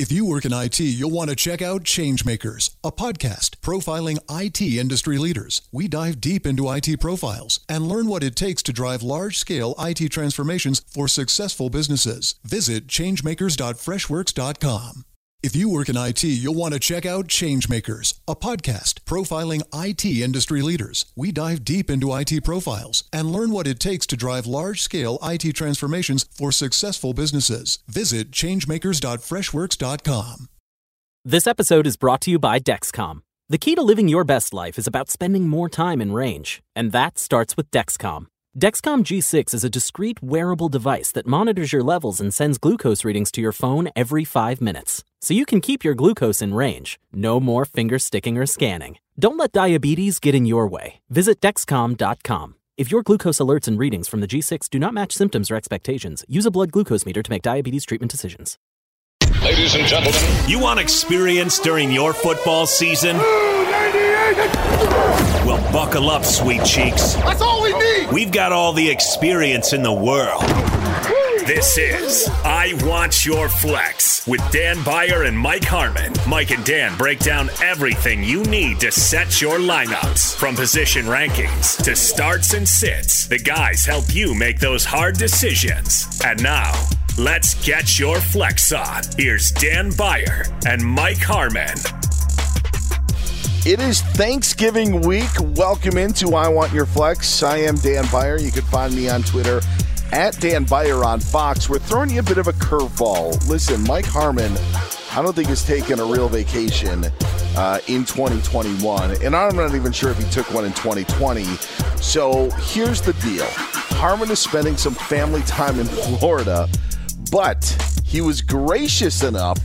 If you work in IT, you'll want to check out Changemakers, a podcast profiling IT industry leaders. We dive deep into IT profiles and learn what it takes to drive large scale IT transformations for successful businesses. Visit changemakers.freshworks.com. If you work in IT, you'll want to check out Changemakers, a podcast profiling IT industry leaders. We dive deep into IT profiles and learn what it takes to drive large scale IT transformations for successful businesses. Visit changemakers.freshworks.com. This episode is brought to you by Dexcom. The key to living your best life is about spending more time in range, and that starts with Dexcom. Dexcom G6 is a discreet wearable device that monitors your levels and sends glucose readings to your phone every five minutes. So you can keep your glucose in range. No more finger sticking or scanning. Don't let diabetes get in your way. Visit Dexcom.com. If your glucose alerts and readings from the G6 do not match symptoms or expectations, use a blood glucose meter to make diabetes treatment decisions. Ladies and gentlemen, you want experience during your football season? Well, buckle up, sweet cheeks. That's all we need. We've got all the experience in the world. This is I Want Your Flex with Dan Beyer and Mike Harmon. Mike and Dan break down everything you need to set your lineups from position rankings to starts and sits. The guys help you make those hard decisions. And now, let's get your flex on. Here's Dan Beyer and Mike Harmon. It is Thanksgiving week. Welcome into I Want Your Flex. I am Dan Beyer. You can find me on Twitter at Dan Beyer on Fox. We're throwing you a bit of a curveball. Listen, Mike Harmon, I don't think has taken a real vacation uh, in 2021, and I'm not even sure if he took one in 2020. So here's the deal Harmon is spending some family time in Florida, but he was gracious enough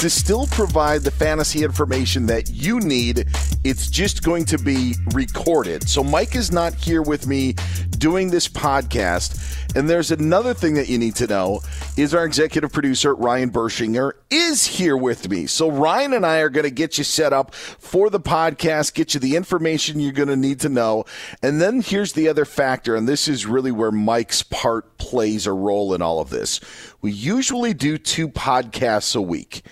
to still provide the fantasy information that you need It's just going to be recorded. So Mike is not here with me doing this podcast. And there's another thing that you need to know is our executive producer Ryan Bershinger is here with me. So Ryan and I are going to get you set up for the podcast, get you the information you're going to need to know. And then here's the other factor and this is really where Mike's part plays a role in all of this. We usually do two podcasts a week.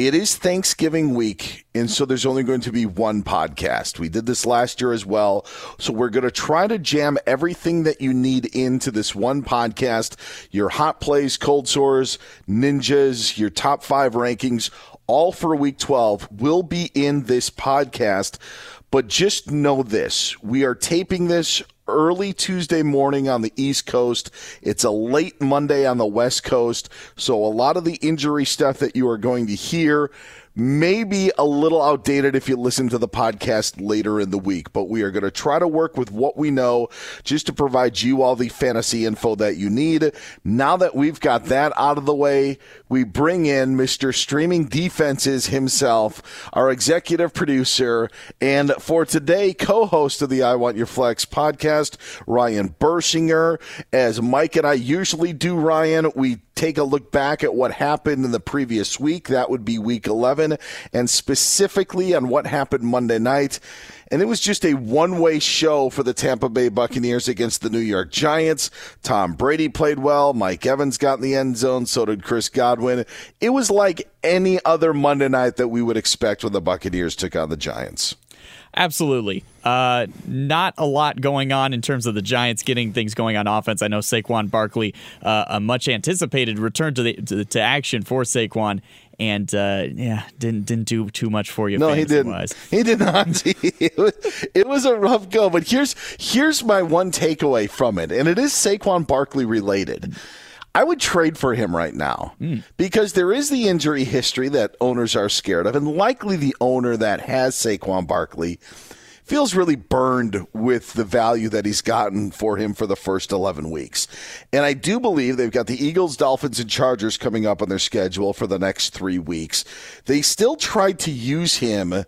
It is Thanksgiving week, and so there's only going to be one podcast. We did this last year as well. So we're going to try to jam everything that you need into this one podcast your hot plays, cold sores, ninjas, your top five rankings, all for week 12 will be in this podcast. But just know this we are taping this early Tuesday morning on the East Coast. It's a late Monday on the West Coast. So a lot of the injury stuff that you are going to hear maybe a little outdated if you listen to the podcast later in the week, but we are going to try to work with what we know just to provide you all the fantasy info that you need. Now that we've got that out of the way, we bring in Mr. Streaming Defenses himself, our executive producer, and for today, co host of the I Want Your Flex podcast, Ryan Bershinger. As Mike and I usually do, Ryan, we take a look back at what happened in the previous week. That would be week 11, and specifically on what happened Monday night. And it was just a one way show for the Tampa Bay Buccaneers against the New York Giants. Tom Brady played well. Mike Evans got in the end zone. So did Chris Godwin. It was like any other Monday night that we would expect when the Buccaneers took on the Giants. Absolutely. Uh, not a lot going on in terms of the Giants getting things going on offense. I know Saquon Barkley, uh, a much anticipated return to the to, to action for Saquon, and uh, yeah, didn't didn't do too much for you. No, he didn't. Wise. He did not. it, was, it was a rough go, but here's here's my one takeaway from it, and it is Saquon Barkley related. I would trade for him right now mm. because there is the injury history that owners are scared of, and likely the owner that has Saquon Barkley feels really burned with the value that he's gotten for him for the first 11 weeks. And I do believe they've got the Eagles, Dolphins, and Chargers coming up on their schedule for the next three weeks. They still tried to use him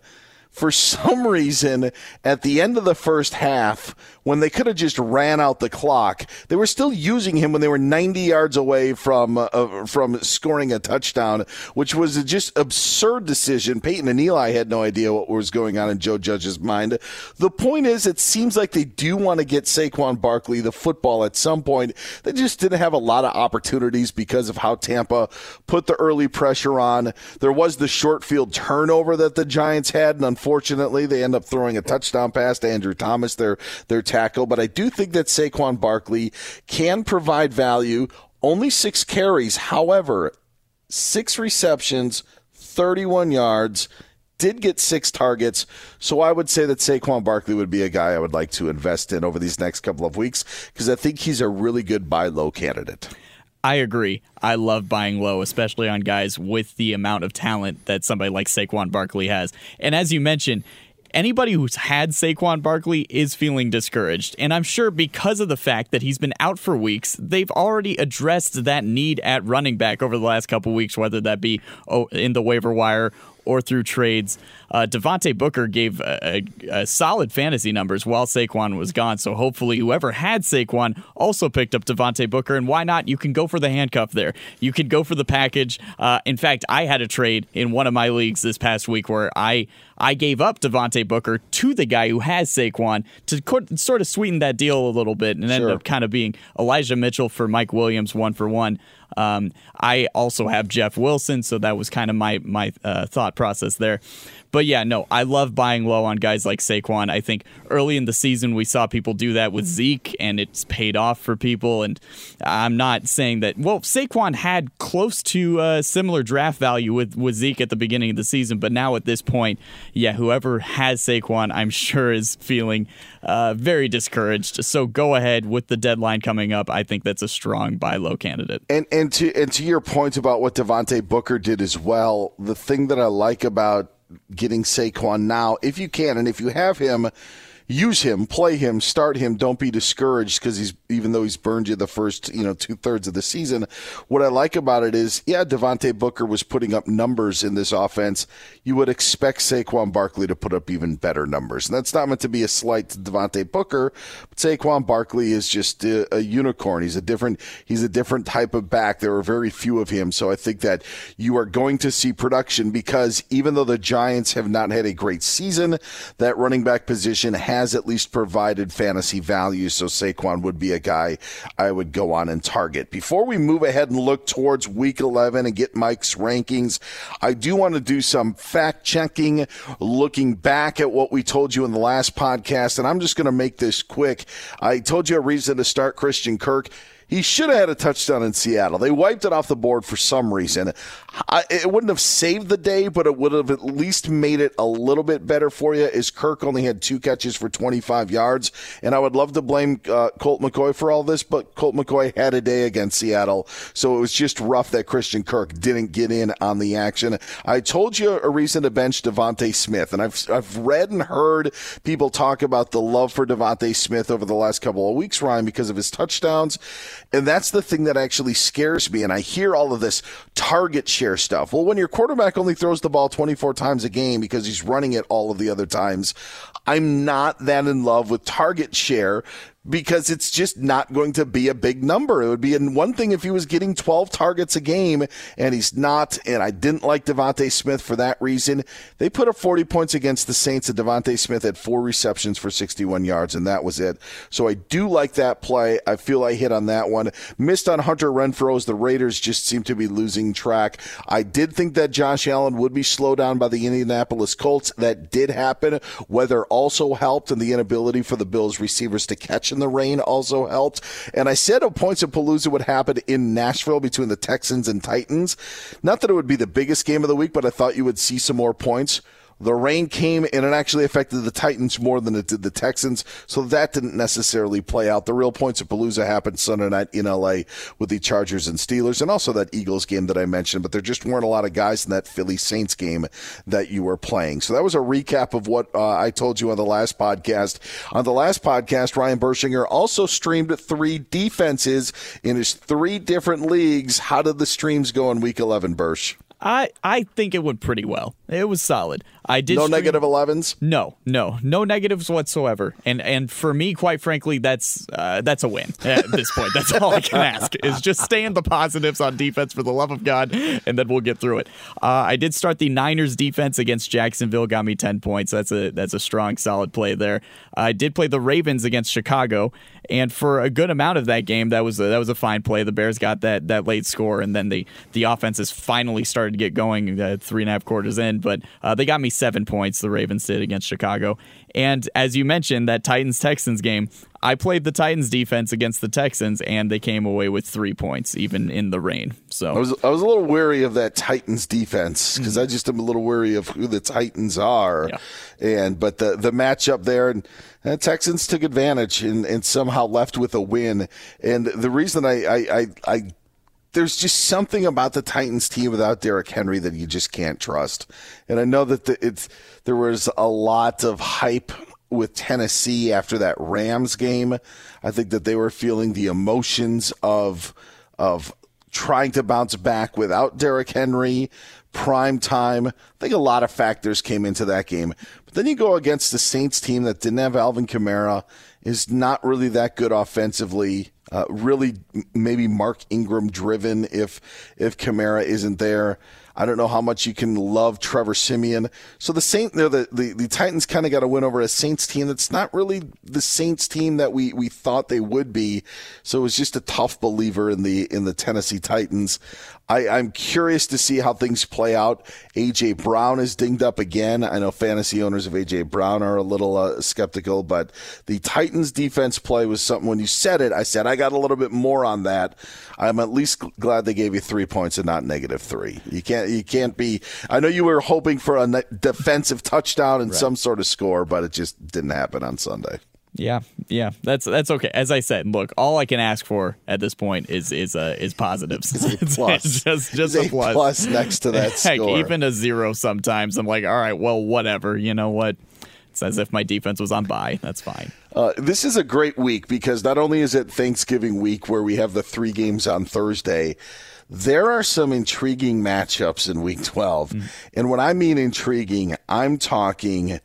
for some reason at the end of the first half when they could have just ran out the clock. They were still using him when they were 90 yards away from uh, from scoring a touchdown, which was a just absurd decision. Peyton and Eli had no idea what was going on in Joe Judge's mind. The point is, it seems like they do want to get Saquon Barkley the football at some point. They just didn't have a lot of opportunities because of how Tampa put the early pressure on. There was the short field turnover that the Giants had, and unfortunately, they end up throwing a touchdown pass to Andrew Thomas, their their tackle, but I do think that Saquon Barkley can provide value. Only six carries, however, six receptions, 31 yards, did get six targets. So I would say that Saquon Barkley would be a guy I would like to invest in over these next couple of weeks because I think he's a really good buy low candidate. I agree. I love buying low, especially on guys with the amount of talent that somebody like Saquon Barkley has. And as you mentioned, anybody who's had Saquon Barkley is feeling discouraged. And I'm sure because of the fact that he's been out for weeks, they've already addressed that need at running back over the last couple weeks, whether that be oh, in the waiver wire or through trades. Uh, Devontae Booker gave a, a, a, solid fantasy numbers while Saquon was gone. So hopefully, whoever had Saquon also picked up Devontae Booker. And why not? You can go for the handcuff there. You can go for the package. Uh, in fact, I had a trade in one of my leagues this past week where I I gave up Devontae Booker to the guy who has Saquon to sort of sweeten that deal a little bit and sure. ended up kind of being Elijah Mitchell for Mike Williams one for one. Um, I also have Jeff Wilson, so that was kind of my my uh, thought process there. But yeah, no, I love buying low on guys like Saquon. I think early in the season we saw people do that with Zeke, and it's paid off for people. And I'm not saying that. Well, Saquon had close to uh, similar draft value with with Zeke at the beginning of the season, but now at this point, yeah, whoever has Saquon, I'm sure is feeling uh, very discouraged. So go ahead with the deadline coming up. I think that's a strong buy low candidate. And and to and to your point about what Devontae Booker did as well, the thing that I like about getting Saquon now, if you can, and if you have him, use him, play him, start him. Don't be discouraged because he's even though he's burned you the first you know two thirds of the season. What I like about it is, yeah, Devontae Booker was putting up numbers in this offense. You would expect Saquon Barkley to put up even better numbers, and that's not meant to be a slight to Devontae Booker. But Saquon Barkley is just a, a unicorn. He's a different he's a different type of back. There are very few of him, so I think that you are going to see production because even though the Giants have not had a great season, that running back position has at least provided fantasy value. So Saquon would be a guy I would go on and target. Before we move ahead and look towards week 11 and get Mike's rankings, I do want to do some fact checking, looking back at what we told you in the last podcast. And I'm just going to make this quick. I told you a reason to start Christian Kirk. He should have had a touchdown in Seattle. They wiped it off the board for some reason. I, it wouldn't have saved the day, but it would have at least made it a little bit better for you. Is Kirk only had two catches for 25 yards, and I would love to blame uh, Colt McCoy for all this, but Colt McCoy had a day against Seattle, so it was just rough that Christian Kirk didn't get in on the action. I told you a reason to bench DeVonta Smith, and I've I've read and heard people talk about the love for DeVonta Smith over the last couple of weeks, Ryan, because of his touchdowns. And that's the thing that actually scares me. And I hear all of this target share stuff. Well, when your quarterback only throws the ball 24 times a game because he's running it all of the other times, I'm not that in love with target share because it's just not going to be a big number. It would be one thing if he was getting 12 targets a game and he's not. And I didn't like DeVonta Smith for that reason. They put up 40 points against the Saints and DeVonta Smith had four receptions for 61 yards and that was it. So I do like that play. I feel I hit on that one. Missed on Hunter Renfrow as the Raiders just seem to be losing track. I did think that Josh Allen would be slowed down by the Indianapolis Colts. That did happen. Weather also helped and the inability for the Bills receivers to catch in the rain also helped. And I said a points of Palooza would happen in Nashville between the Texans and Titans. Not that it would be the biggest game of the week, but I thought you would see some more points. The rain came and it actually affected the Titans more than it did the Texans, so that didn't necessarily play out. The real points of Palooza happened Sunday night in LA with the Chargers and Steelers, and also that Eagles game that I mentioned. But there just weren't a lot of guys in that Philly Saints game that you were playing. So that was a recap of what uh, I told you on the last podcast. On the last podcast, Ryan Bershinger also streamed three defenses in his three different leagues. How did the streams go in Week 11, Bersh? I I think it went pretty well. It was solid. I did no negative 11s. No, no, no negatives whatsoever. And and for me, quite frankly, that's uh, that's a win at this point. That's all I can ask is just stay in the positives on defense for the love of God, and then we'll get through it. Uh, I did start the Niners defense against Jacksonville, got me ten points. That's a that's a strong, solid play there. I did play the Ravens against Chicago, and for a good amount of that game, that was a, that was a fine play. The Bears got that that late score, and then the the offenses finally started to get going uh, three and a half quarters in. But uh, they got me seven points. The Ravens did against Chicago, and as you mentioned, that Titans Texans game. I played the Titans defense against the Texans, and they came away with three points, even in the rain. So I was I was a little wary of that Titans defense because I just am a little wary of who the Titans are, and but the the matchup there and. The Texans took advantage and, and somehow left with a win. And the reason I, I, I, I there's just something about the Titans team without Derrick Henry that you just can't trust. And I know that the, it's there was a lot of hype with Tennessee after that Rams game. I think that they were feeling the emotions of of trying to bounce back without Derrick Henry, prime time. I think a lot of factors came into that game. But then you go against the Saints team that didn't have Alvin Kamara, is not really that good offensively. Uh, really, maybe Mark Ingram driven if if Kamara isn't there. I don't know how much you can love Trevor Siemian. So the Saint, the the, the Titans kind of got to win over a Saints team that's not really the Saints team that we we thought they would be. So it was just a tough believer in the in the Tennessee Titans. I, I'm curious to see how things play out. AJ Brown is dinged up again. I know fantasy owners of AJ Brown are a little uh, skeptical, but the Titans defense play was something. When you said it, I said I got a little bit more on that. I'm at least glad they gave you three points and not negative three. You can't you can't be. I know you were hoping for a defensive touchdown and Right. some sort of score, but it just didn't happen on Sunday. Yeah, yeah, that's that's okay. As I said, look, all I can ask for at this point is is uh, is positives. It's plus. just just It's a a plus. plus next to that Heck, score. even a zero sometimes. I'm like, all right, well, whatever. You know what? It's as if my defense was on bye. That's fine. Uh, this is a great week because not only is it Thanksgiving week where we have the three games on Thursday, there are some intriguing matchups in week 12. Mm. And when I mean intriguing, I'm talking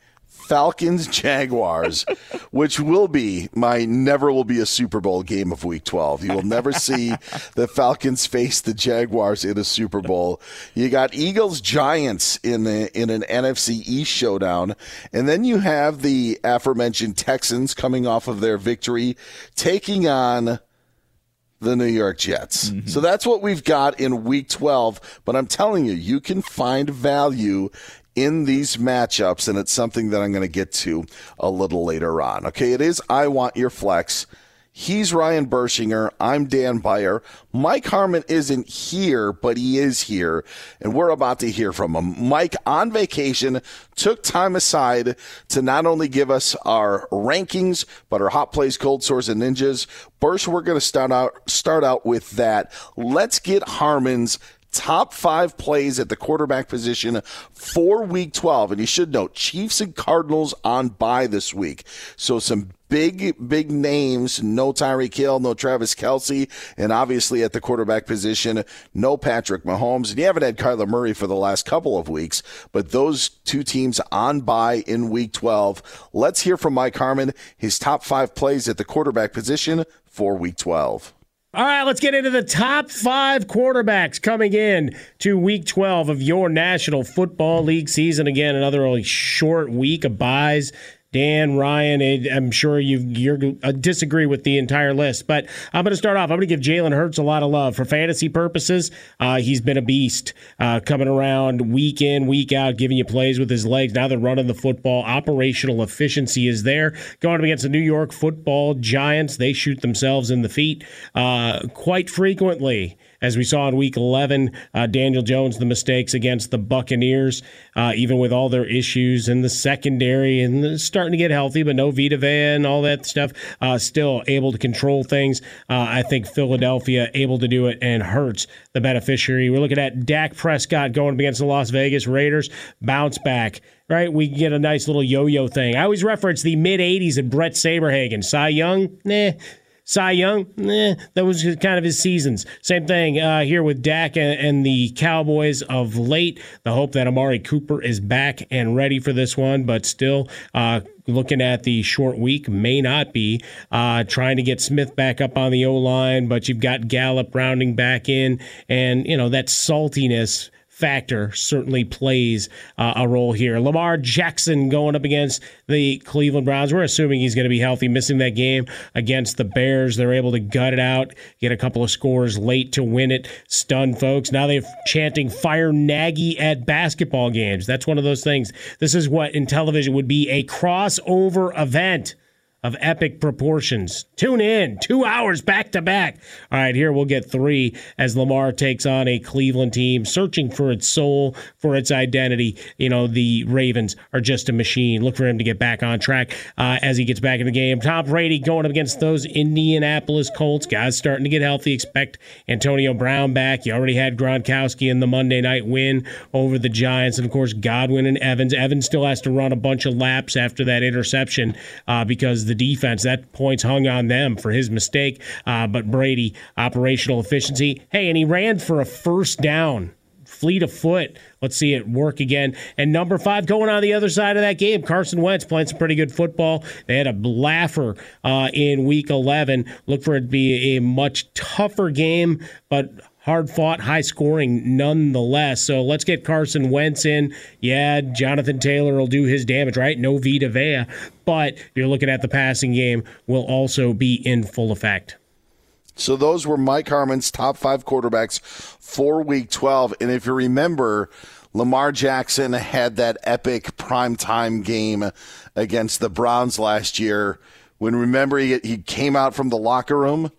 Falcons Jaguars, which will be my never will be a Super Bowl game of week 12. You will never see the Falcons face the Jaguars in a Super Bowl. You got Eagles Giants in a, in an NFC East showdown, and then you have the aforementioned Texans coming off of their victory taking on the New York Jets. Mm-hmm. So that's what we've got in week 12. But I'm telling you, you can find value in these matchups, and it's something that I'm going to get to a little later on. Okay, it is I Want Your Flex. He's Ryan Bershinger. I'm Dan Beyer. Mike Harmon isn't here, but he is here, and we're about to hear from him. Mike, on vacation, took time aside to not only give us our rankings, but our hot plays, cold source, and ninjas. Bersh, we're going to start out start out with that. Let's get Harmon's top five plays at the quarterback position for week 12. And you should note Chiefs and Cardinals on bye this week. So some big, big names. No Tyreek Hill, no Travis Kelce, and obviously at the quarterback position, no Patrick Mahomes. And you haven't had Kyler Murray for the last couple of weeks, but those two teams on bye in week 12. Let's hear from Mike Harmon, his top five plays at the quarterback position for week 12. All right, let's get into the top five quarterbacks coming in to week 12 of your National Football League season. Again, another really short week of buys Dan, Ryan, I'm sure you you uh, disagree with the entire list, but I'm going to start off. I'm going to give Jalen Hurts a lot of love for fantasy purposes. Uh, he's been a beast uh, coming around week in, week out, giving you plays with his legs. Now they're running the football. Operational efficiency is there. Going up against the New York Football Giants, they shoot themselves in the feet uh, quite frequently as we saw in Week 11. Uh, Daniel Jones, the mistakes against the Buccaneers, uh, even with all their issues in the secondary and starting to get healthy, but no Vita Vea and all that stuff, uh, still able to control things. Uh, I think Philadelphia able to do it and Hurts the beneficiary. We're looking at Dak Prescott going up against the Las Vegas Raiders, bounce back right? We get a nice little yo-yo thing. I always reference the mid '80s and Brett Saberhagen, Cy Young, nah, Cy Young, eh, that was kind of his seasons. Same thing uh, here with Dak and, and, the Cowboys of late. The hope that Amari Cooper is back and ready for this one, but still uh, looking at the short week may not be uh, trying to get Smith back up on the O line, but you've got Gallup rounding back in, and you know that saltiness factor certainly plays uh, a role here. Lamar Jackson going up against the Cleveland Browns. We're assuming he's going to be healthy, missing that game against the Bears. They're able to gut it out, get a couple of scores late to win it, stun folks. Now they're chanting fire Nagy at basketball games. That's one of those things. This is what in television would be a crossover event of epic proportions. Tune in, two hours back to back. All right, here we'll get three as Lamar takes on a Cleveland team searching for its soul, for its identity. You know, the Ravens are just a machine. Look for him to get back on track uh, as he gets back in the game. Tom Brady going up against those Indianapolis Colts. Guys starting to get healthy. Expect Antonio Brown back. You already had Gronkowski in the Monday night win over the Giants. And of course, Godwin and Evans. Evans still has to run a bunch of laps after that interception uh, because the defense. That points hung on them for his mistake. Uh, but Brady, operational efficiency. Hey, and he ran for a first down fleet of foot. Let's see it work again. And number five, going on the other side of that game, Carson Wentz playing some pretty good football. They had a laugher uh, in week 11. Look for it to be a much tougher game, but hard fought, high scoring nonetheless. So let's get Carson Wentz in. Yeah, Jonathan Taylor will do his damage, right? No Vita Vea. But you're looking at the passing game will also be in full effect. So those were Mike Harmon's top five quarterbacks for week 12. And if you remember, Lamar Jackson had that epic primetime game against the Browns last year when remember he, he came out from the locker room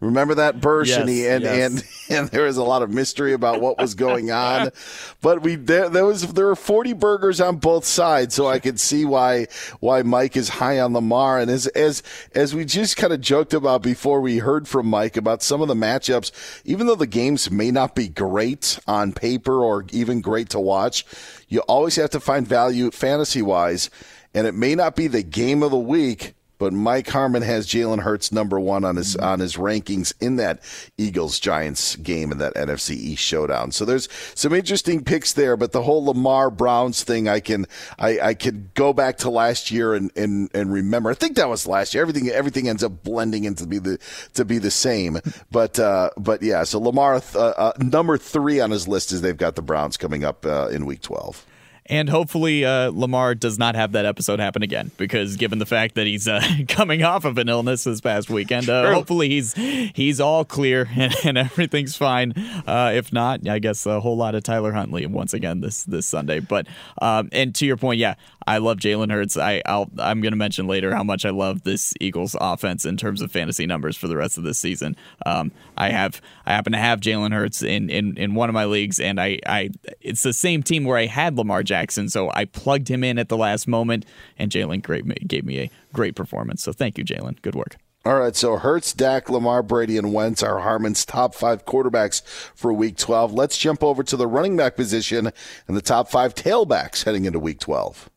Remember that burst, yes, and, he, and, yes. and and there was a lot of mystery about what was going on, but we there, there was there were forty burgers on both sides, so I could see why why Mike is high on Lamar. And as as as we just kind of joked about before we heard from Mike about some of the matchups, even though the games may not be great on paper or even great to watch, you always have to find value fantasy wise and it may not be the game of the week, but Mike Harmon has Jalen Hurts number one on his on his rankings in that Eagles Giants game in that NFC East showdown. So there's some interesting picks there, but the whole Lamar Browns thing, I can I, I could go back to last year and, and and remember. I think that was last year. Everything everything ends up blending into be the to be the same. But uh, but yeah, so Lamar uh, uh, number three on his list is they've got the Browns coming up uh, in Week 12. And hopefully, uh, Lamar does not have that episode happen again, because given the fact that he's uh, coming off of an illness this past weekend, uh, hopefully he's he's all clear and, and everything's fine. Uh, if not, I guess a whole lot of Tyler Huntley once again this this Sunday. But um, and to your point, yeah, I love Jalen Hurts. I I'll, I'm going to mention later how much I love this Eagles offense in terms of fantasy numbers for the rest of this season. Um, I have I happen to have Jalen Hurts in, in in one of my leagues, and I I it's the same team where I had Lamar Jackson, so I plugged him in at the last moment, and Jalen great gave me a great performance. So thank you, Jalen. Good work. All right, so Hurts, Dak, Lamar, Brady, and Wentz are Harmon's top five quarterbacks for Week 12. Let's jump over to the running back position and the top five tailbacks heading into Week 12.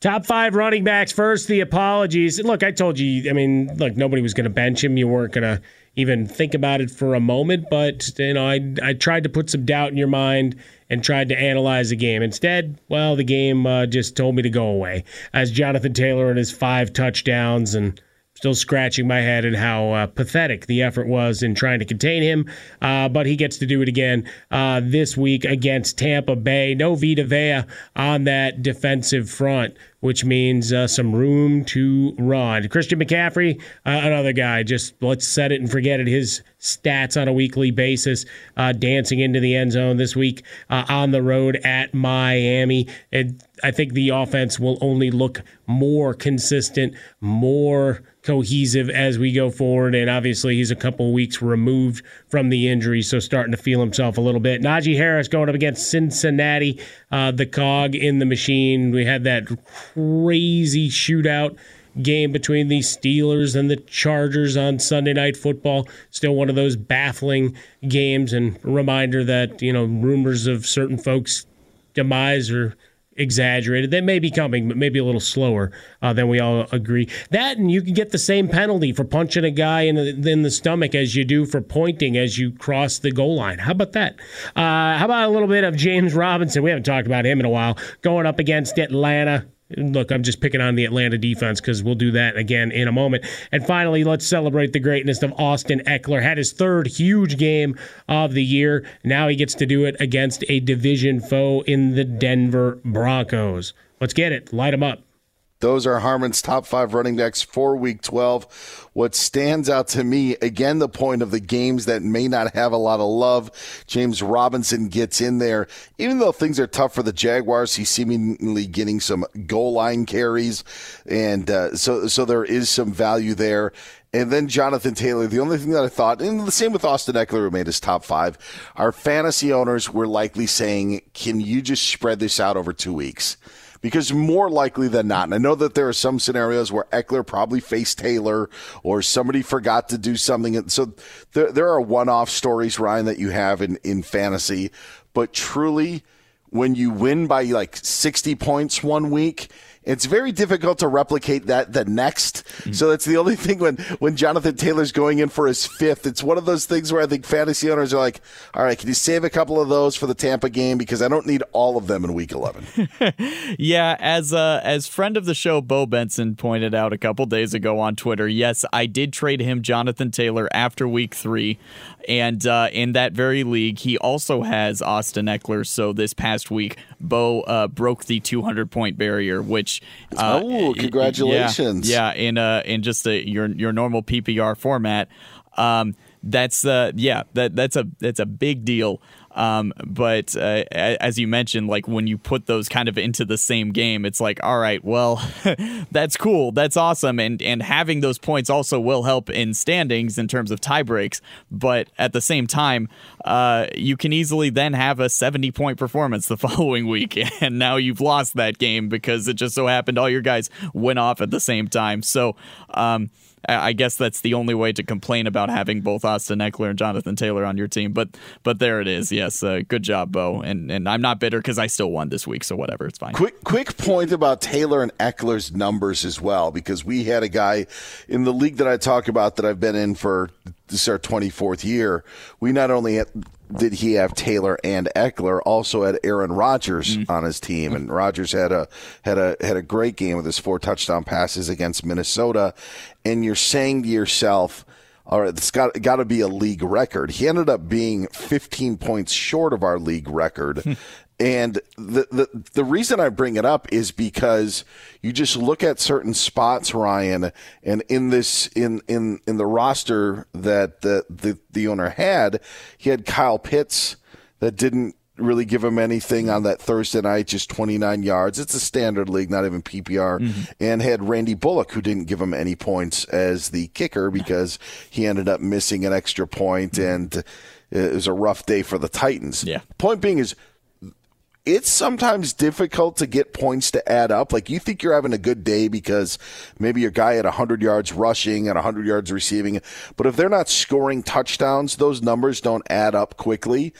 Top five running backs first. The apologies. Look, I told you. I mean, look, nobody was going to bench him. You weren't going to even think about it for a moment. But you know, I I tried to put some doubt in your mind and tried to analyze the game. Instead, well, the game uh, just told me to go away. As Jonathan Taylor and his five touchdowns and still scratching my head at how uh, pathetic the effort was in trying to contain him. Uh, but he gets to do it again uh, this week against Tampa Bay. No Vita Vea on that defensive front, which means uh, some room to run. Christian McCaffrey, uh, another guy, just let's set it and forget it. His stats on a weekly basis, uh, dancing into the end zone this week on the road at Miami. And I think the offense will only look more consistent, more cohesive as we go forward. And obviously, he's a couple weeks removed from the injury, so starting to feel himself a little bit. Najee Harris going up against Cincinnati, uh, the cog in the machine. We had that crazy shootout game between the Steelers and the Chargers on Sunday Night Football. Still one of those baffling games, and reminder that you know rumors of certain folks' demise are exaggerated. They may be coming, but maybe a little slower uh, than we all agree. That, and you can get the same penalty for punching a guy in the, in the stomach as you do for pointing as you cross the goal line. How about that? Uh, how about a little bit of James Robinson? We haven't talked about him in a while. Going up against Atlanta. Look, I'm just picking on the Atlanta defense because we'll do that again in a moment. And finally, let's celebrate the greatness of Austin Ekeler. Had his third huge game of the year. Now he gets to do it against a division foe in the Denver Broncos. Let's get it. Light them up. Those are Harmon's top five running backs for week 12. What stands out to me, again, the point of the games that may not have a lot of love. James Robinson gets in there. Even though things are tough for the Jaguars, he's seemingly getting some goal line carries. And uh, so, so there is some value there. And then Jonathan Taylor. The only thing that I thought, and the same with Austin Ekeler, who made his top five, our fantasy owners were likely saying, can you just spread this out over two weeks? Because more likely than not, and I know that there are some scenarios where Ekeler probably faced Taylor or somebody forgot to do something. So there, there are one off stories, Ryan, that you have in, in fantasy, but truly, when you win by like 60 points one week, it's very difficult to replicate that the next. Mm-hmm. So that's the only thing when when Jonathan Taylor's going in for his fifth. It's one of those things where I think fantasy owners are like, all right, can you save a couple of those for the Tampa game because I don't need all of them in Week 11. yeah, as uh, as friend of the show Bo Benson pointed out a couple days ago on Twitter, yes, I did trade him Jonathan Taylor after Week three. And uh, in that very league, he also has Austin Ekeler. So this past week, Bo uh, broke the 200 point barrier, which uh, oh, congratulations! Yeah, yeah in uh, in just a, your your normal PPR format. Um, that's uh, yeah, that that's a that's a big deal. Um, but uh, as you mentioned, like when you put those kind of into the same game, it's like, all right, well, that's cool, that's awesome, and and having those points also will help in standings in terms of tie breaks. But at the same time, uh, you can easily then have a seventy point performance the following week, and now you've lost that game because it just so happened all your guys went off at the same time. So. Um, I guess that's the only way to complain about having both Austin Ekeler and Jonathan Taylor on your team. But but there it is. Yes, uh, good job, Bo. And and I'm not bitter because I still won this week, so whatever, it's fine. Quick quick point about Taylor and Ekeler's numbers as well, because we had a guy in the league that I talk about that I've been in for this is our 24th year. We not only had, did he have Taylor and Ekeler, also had Aaron Rodgers mm. on his team, and Rodgers had a had a had a great game with his four touchdown passes against Minnesota. And you're saying to yourself, all right, it's got got to be a league record. He ended up being 15 points short of our league record, hmm. And the, the the reason I bring it up is because you just look at certain spots, Ryan, and in this in in in the roster that the the, the owner had, he had Kyle Pitts that didn't really give him anything on that Thursday night, just 29 yards. It's a standard league, not even PPR. Mm-hmm. And had Randy Bullock, who didn't give him any points as the kicker because he ended up missing an extra point mm-hmm. and it was a rough day for the Titans. Yeah. Point being is it's sometimes difficult to get points to add up. Like you think you're having a good day because maybe your guy at 100 yards rushing and 100 yards receiving, but if they're not scoring touchdowns, those numbers don't add up quickly.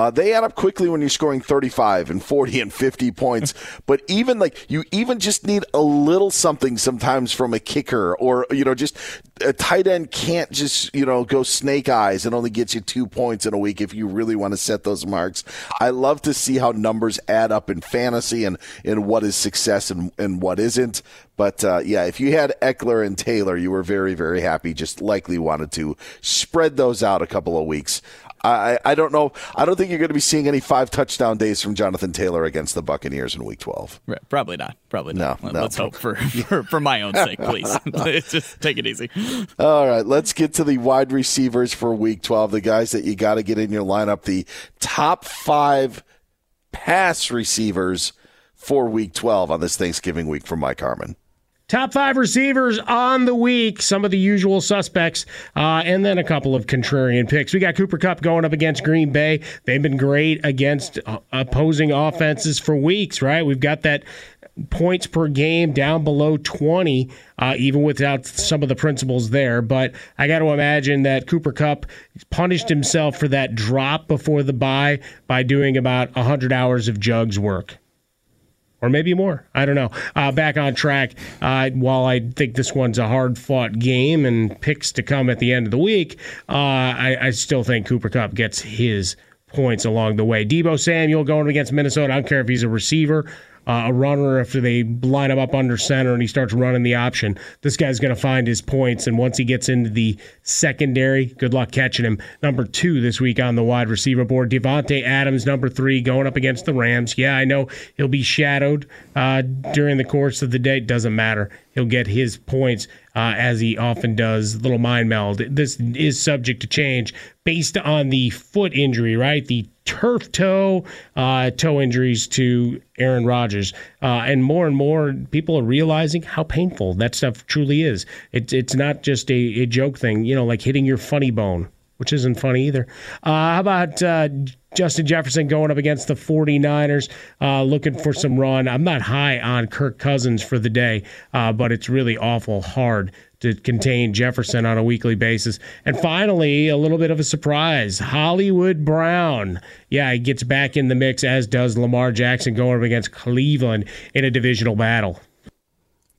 Uh, they add up quickly when you're scoring 35 and 40 and 50 points. but even like you even just need a little something sometimes from a kicker or, you know, just a tight end can't just, you know, go snake eyes and only get you two points in a week if you really want to set those marks. I love to see how numbers add up in fantasy and, and what is success and, and what isn't. But uh, yeah, if you had Ekeler and Taylor, you were very, very happy. Just likely wanted to spread those out a couple of weeks. I, I don't know. I don't think you're going to be seeing any five touchdown days from Jonathan Taylor against the Buccaneers in Week 12. Right, probably not. Probably not. No, no let's hope for, for, for my own sake, please. Just take it easy. All right, let's get to the wide receivers for Week 12. The guys that you got to get in your lineup. The top five pass receivers for Week 12 on this Thanksgiving week from Mike Harmon. Top five receivers on the week, some of the usual suspects, uh, and then a couple of contrarian picks. We got Cooper Kupp going up against Green Bay. They've been great against uh, opposing offenses for weeks, right? We've got that points per game down below 20, uh, even without some of the principles there. But I got to imagine that Cooper Kupp punished himself for that drop before the bye by doing about 100 hours of jugs work or maybe more. I don't know. Uh, back on track. Uh, while I think this one's a hard fought game and picks to come at the end of the week, uh, I, I, still think Cooper Kupp gets his points along the way. Deebo Samuel going against Minnesota. I don't care if he's a receiver uh, a runner if they line him up under center and he starts running the option. This guy's going to find his points, and once he gets into the secondary, good luck catching him. Number two this week on the wide receiver board, Davante Adams, number three, going up against the Rams. Yeah, I know he'll be shadowed uh, during the course of the day. Doesn't matter. He'll get his points uh, as he often does. Little mind meld. This is subject to change based on the foot injury, right? The turf toe, uh, toe injuries to Aaron Rodgers. Uh, and more and more people are realizing how painful that stuff truly is. It's, it's not just a, a joke thing, you know, like hitting your funny bone, which isn't funny either. Uh, how about uh, Justin Jefferson going up against the 49ers, uh, looking for some run? I'm not high on Kirk Cousins for the day, uh, but it's really awful hard to contain Jefferson on a weekly basis. And finally, a little bit of a surprise Hollywood Brown. Yeah, he gets back in the mix, as does Lamar Jackson going up against Cleveland in a divisional battle.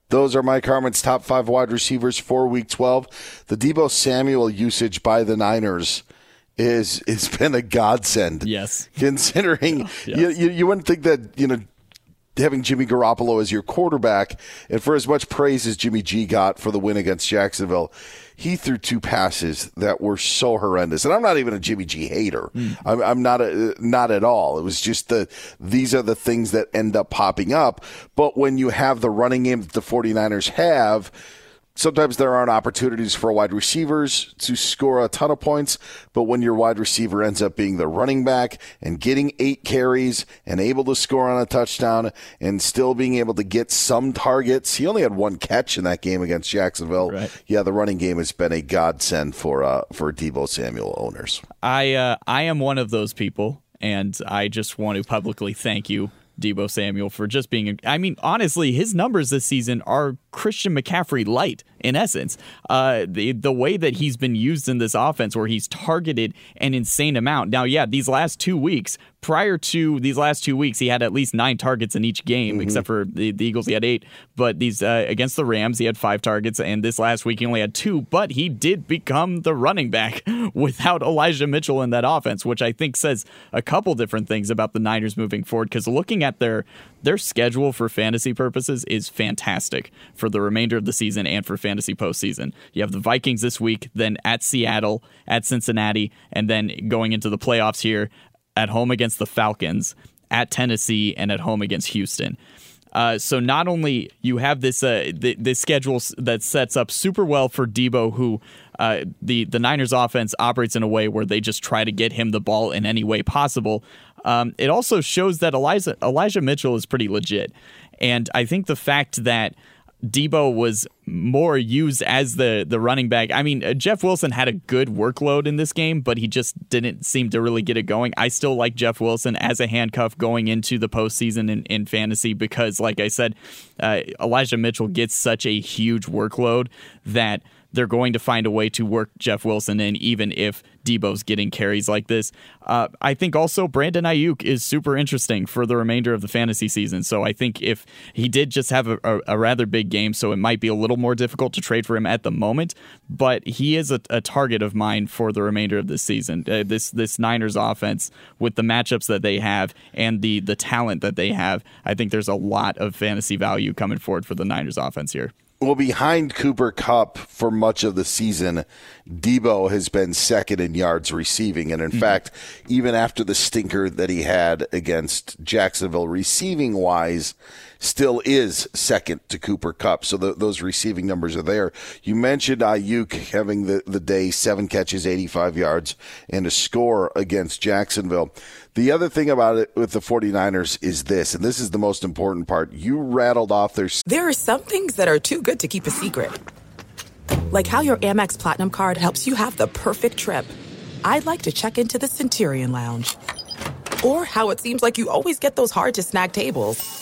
Those are Mike Harmon's top five wide receivers for Week 12. The Deebo Samuel usage by the Niners is it's been a godsend. Yes, considering yes. You, you, you wouldn't think that you know having Jimmy Garoppolo as your quarterback, and for as much praise as Jimmy G got for the win against Jacksonville, he threw two passes that were so horrendous. And I'm not even a Jimmy G hater. Mm. I'm, I'm, not a, not at all. It was just the these are the things that end up popping up. But when you have the running game that the 49ers have sometimes there aren't opportunities for wide receivers to score a ton of points, but when your wide receiver ends up being the running back and getting eight carries and able to score on a touchdown and still being able to get some targets, he only had one catch in that game against Jacksonville. Right. Yeah, the running game has been a godsend for uh, for Deebo Samuel owners. I uh, I am one of those people, and I just want to publicly thank you Deebo Samuel for just being. I mean, honestly, his numbers this season are Christian McCaffrey light. In essence. Uh, the the way that he's been used in this offense, where he's targeted an insane amount. Now, yeah, these last two weeks, prior to these last two weeks, he had at least nine targets in each game, mm-hmm. except for the, the, Eagles, he had eight. But these uh, against the Rams, he had five targets, and this last week he only had two. But he did become the running back without Elijah Mitchell in that offense, which I think says a couple different things about the Niners moving forward. Because looking at their their schedule for fantasy purposes is fantastic for the remainder of the season and for fantasy postseason. You have the Vikings this week, then at Seattle, at Cincinnati, and then going into the playoffs here at home against the Falcons, at Tennessee, and at home against Houston. Uh, so not only you have this uh, th- this schedule that sets up super well for Deebo, who uh, the the Niners offense operates in a way where they just try to get him the ball in any way possible. Um, it also shows that Elijah Elijah Mitchell is pretty legit, and I think the fact that Deebo was more used as the the running back. I mean, uh, Jeff Wilson had a good workload in this game, but he just didn't seem to really get it going. I still like Jeff Wilson as a handcuff going into the postseason in, in fantasy because, like I said, uh, Elijah Mitchell gets such a huge workload that they're going to find a way to work Jeff Wilson in, even if Deebo's getting carries like this. Uh, I think also Brandon Aiyuk is super interesting for the remainder of the fantasy season. So I think if he did just have a, a, a rather big game, so it might be a little more difficult to trade for him at the moment, but he is a, a target of mine for the remainder of this season. Uh, this this Niners offense with the matchups that they have and the the talent that they have, I think there's a lot of fantasy value coming forward for the Niners offense here. Well, behind Cooper Kupp for much of the season, Deebo has been second in yards receiving. And in mm-hmm. fact, even after the stinker that he had against Jacksonville, receiving wise, still is second to Cooper Kupp. So the, those receiving numbers are there. You mentioned Aiyuk having the, the day, seven catches, 85 yards, and a score against Jacksonville. The other thing about it with the 49ers is this, and this is the most important part. You rattled off their. There are some things that are too good to keep a secret. Like how your Amex Platinum card helps you have the perfect trip. I'd like to check into the Centurion Lounge. Or how it seems like you always get those hard to snag tables.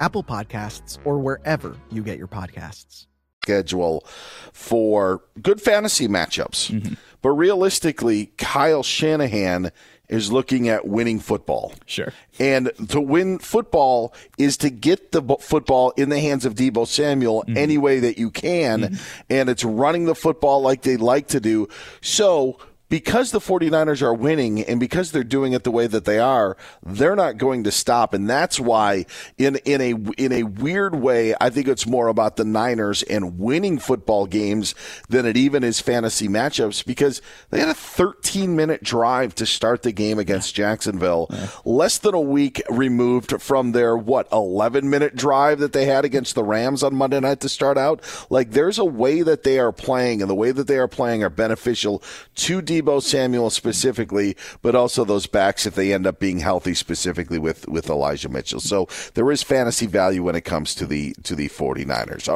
Apple Podcasts, or wherever you get your podcasts. Schedule for good fantasy matchups. Mm-hmm. But realistically, Kyle Shanahan is looking at winning football. Sure. And to win football is to get the b- football in the hands of Deebo Samuel Mm-hmm. any way that you can. And it's running the football like they like to do. So because the 49ers are winning and because they're doing it the way that they are, they're not going to stop. And that's why in, in a, in a weird way, I think it's more about the Niners and winning football games than it even is fantasy matchups because they had a 13 minute drive to start the game against Jacksonville, less than a week removed from their, what, 11 minute drive that they had against the Rams on Monday night to start out. Like there's a way that they are playing and the way that they are playing are beneficial to Deebo Samuel specifically, but also those backs if they end up being healthy specifically with, with Elijah Mitchell. So there is fantasy value when it comes to the, to the 49ers.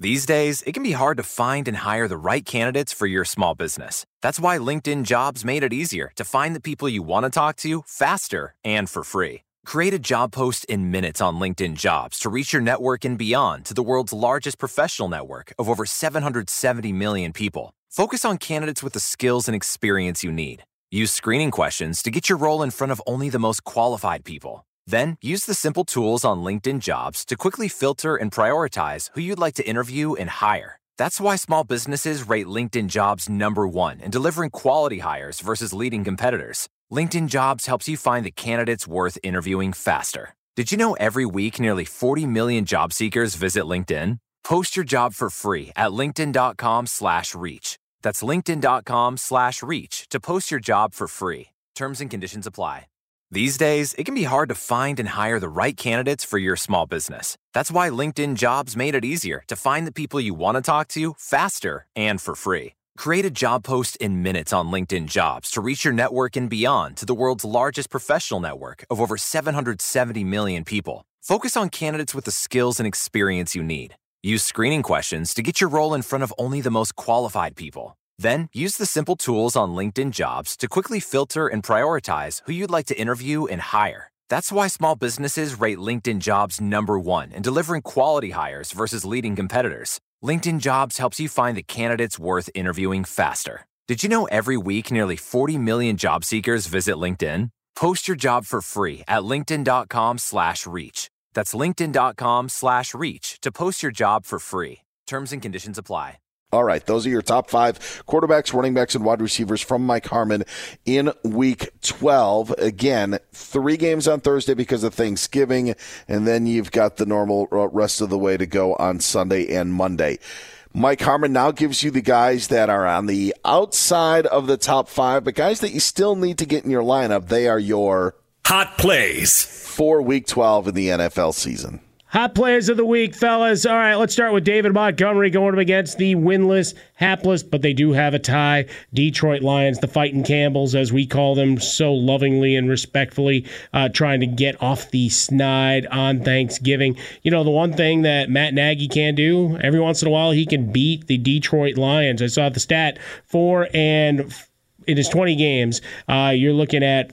These days, it can be hard to find and hire the right candidates for your small business. That's why LinkedIn Jobs made it easier to find the people you want to talk to faster and for free. Create a job post in minutes on LinkedIn Jobs to reach your network and beyond to the world's largest professional network of over 770 million people. Focus on candidates with the skills and experience you need. Use screening questions to get your role in front of only the most qualified people. Then use the simple tools on LinkedIn Jobs to quickly filter and prioritize who you'd like to interview and hire. That's why small businesses rate LinkedIn Jobs number one in delivering quality hires versus leading competitors. LinkedIn Jobs helps you find the candidates worth interviewing faster. Did you know every week nearly 40 million job seekers visit LinkedIn? Post your job for free at linkedin.com slash reach. That's linkedin.com slash reach to post your job for free. Terms and conditions apply. These days, it can be hard to find and hire the right candidates for your small business. That's why LinkedIn Jobs made it easier to find the people you want to talk to faster and for free. Create a job post in minutes on LinkedIn Jobs to reach your network and beyond to the world's largest professional network of over 770 million people. Focus on candidates with the skills and experience you need. Use screening questions to get your role in front of only the most qualified people. Then use the simple tools on LinkedIn Jobs to quickly filter and prioritize who you'd like to interview and hire. That's why small businesses rate LinkedIn Jobs number one in delivering quality hires versus leading competitors. LinkedIn Jobs helps you find the candidates worth interviewing faster. Did you know every week nearly 40 million job seekers visit LinkedIn? Post your job for free at linkedin.com slash reach. That's linkedin.com slash reach to post your job for free. Terms and conditions apply. All right, those are your top five quarterbacks, running backs, and wide receivers from Mike Harmon in week 12. Again, three games on Thursday because of Thanksgiving, and then you've got the normal rest of the way to go on Sunday and Monday. Mike Harmon now gives you the guys that are on the outside of the top five, but guys that you still need to get in your lineup. They are your hot plays for week 12 in the NFL season. Hot plays of the week, fellas. All right, let's start with David Montgomery going up against the winless, hapless, but they do have a tie. Detroit Lions, the fighting Campbells, as we call them so lovingly and respectfully, uh, trying to get off the snide on Thanksgiving. You know, the one thing that Matt Nagy can do, every once in a while, he can beat the Detroit Lions. I saw the stat four and in his 20 games, uh, you're looking at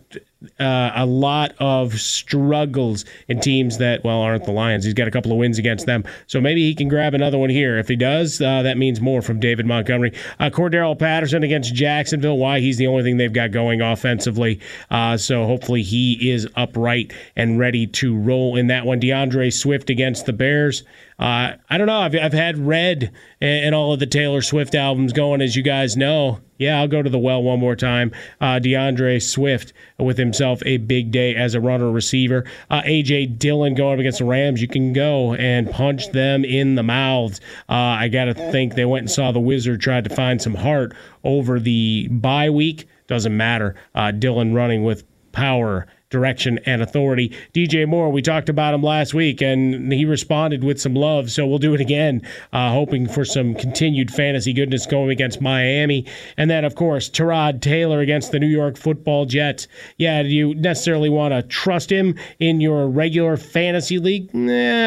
uh, a lot of struggles in teams that, well, aren't the Lions. He's got a couple of wins against them. So maybe he can grab another one here. If he does, uh, that means more from David Montgomery. Uh, Cordarrelle Patterson against Jacksonville. Why? He's the only thing they've got going offensively. Uh, so hopefully he is upright and ready to roll in that one. DeAndre Swift against the Bears. Uh, I don't know. I've, I've had Red and, and all of the Taylor Swift albums going, as you guys know. Yeah, I'll go to the well one more time. Uh, DeAndre Swift with himself a big day as a runner receiver. Uh, AJ Dillon going up against the Rams, you can go and punch them in the mouths. Uh, I got to think they went and saw the Wizard tried to find some heart over the bye week. Doesn't matter. Uh, Dillon running with power direction and authority. DJ Moore, we talked about him last week, and he responded with some love. So we'll do it again, uh, hoping for some continued fantasy goodness going against Miami. And then, of course, Tyrod Taylor against the New York football Jets. Yeah, do you necessarily want to trust him in your regular fantasy league?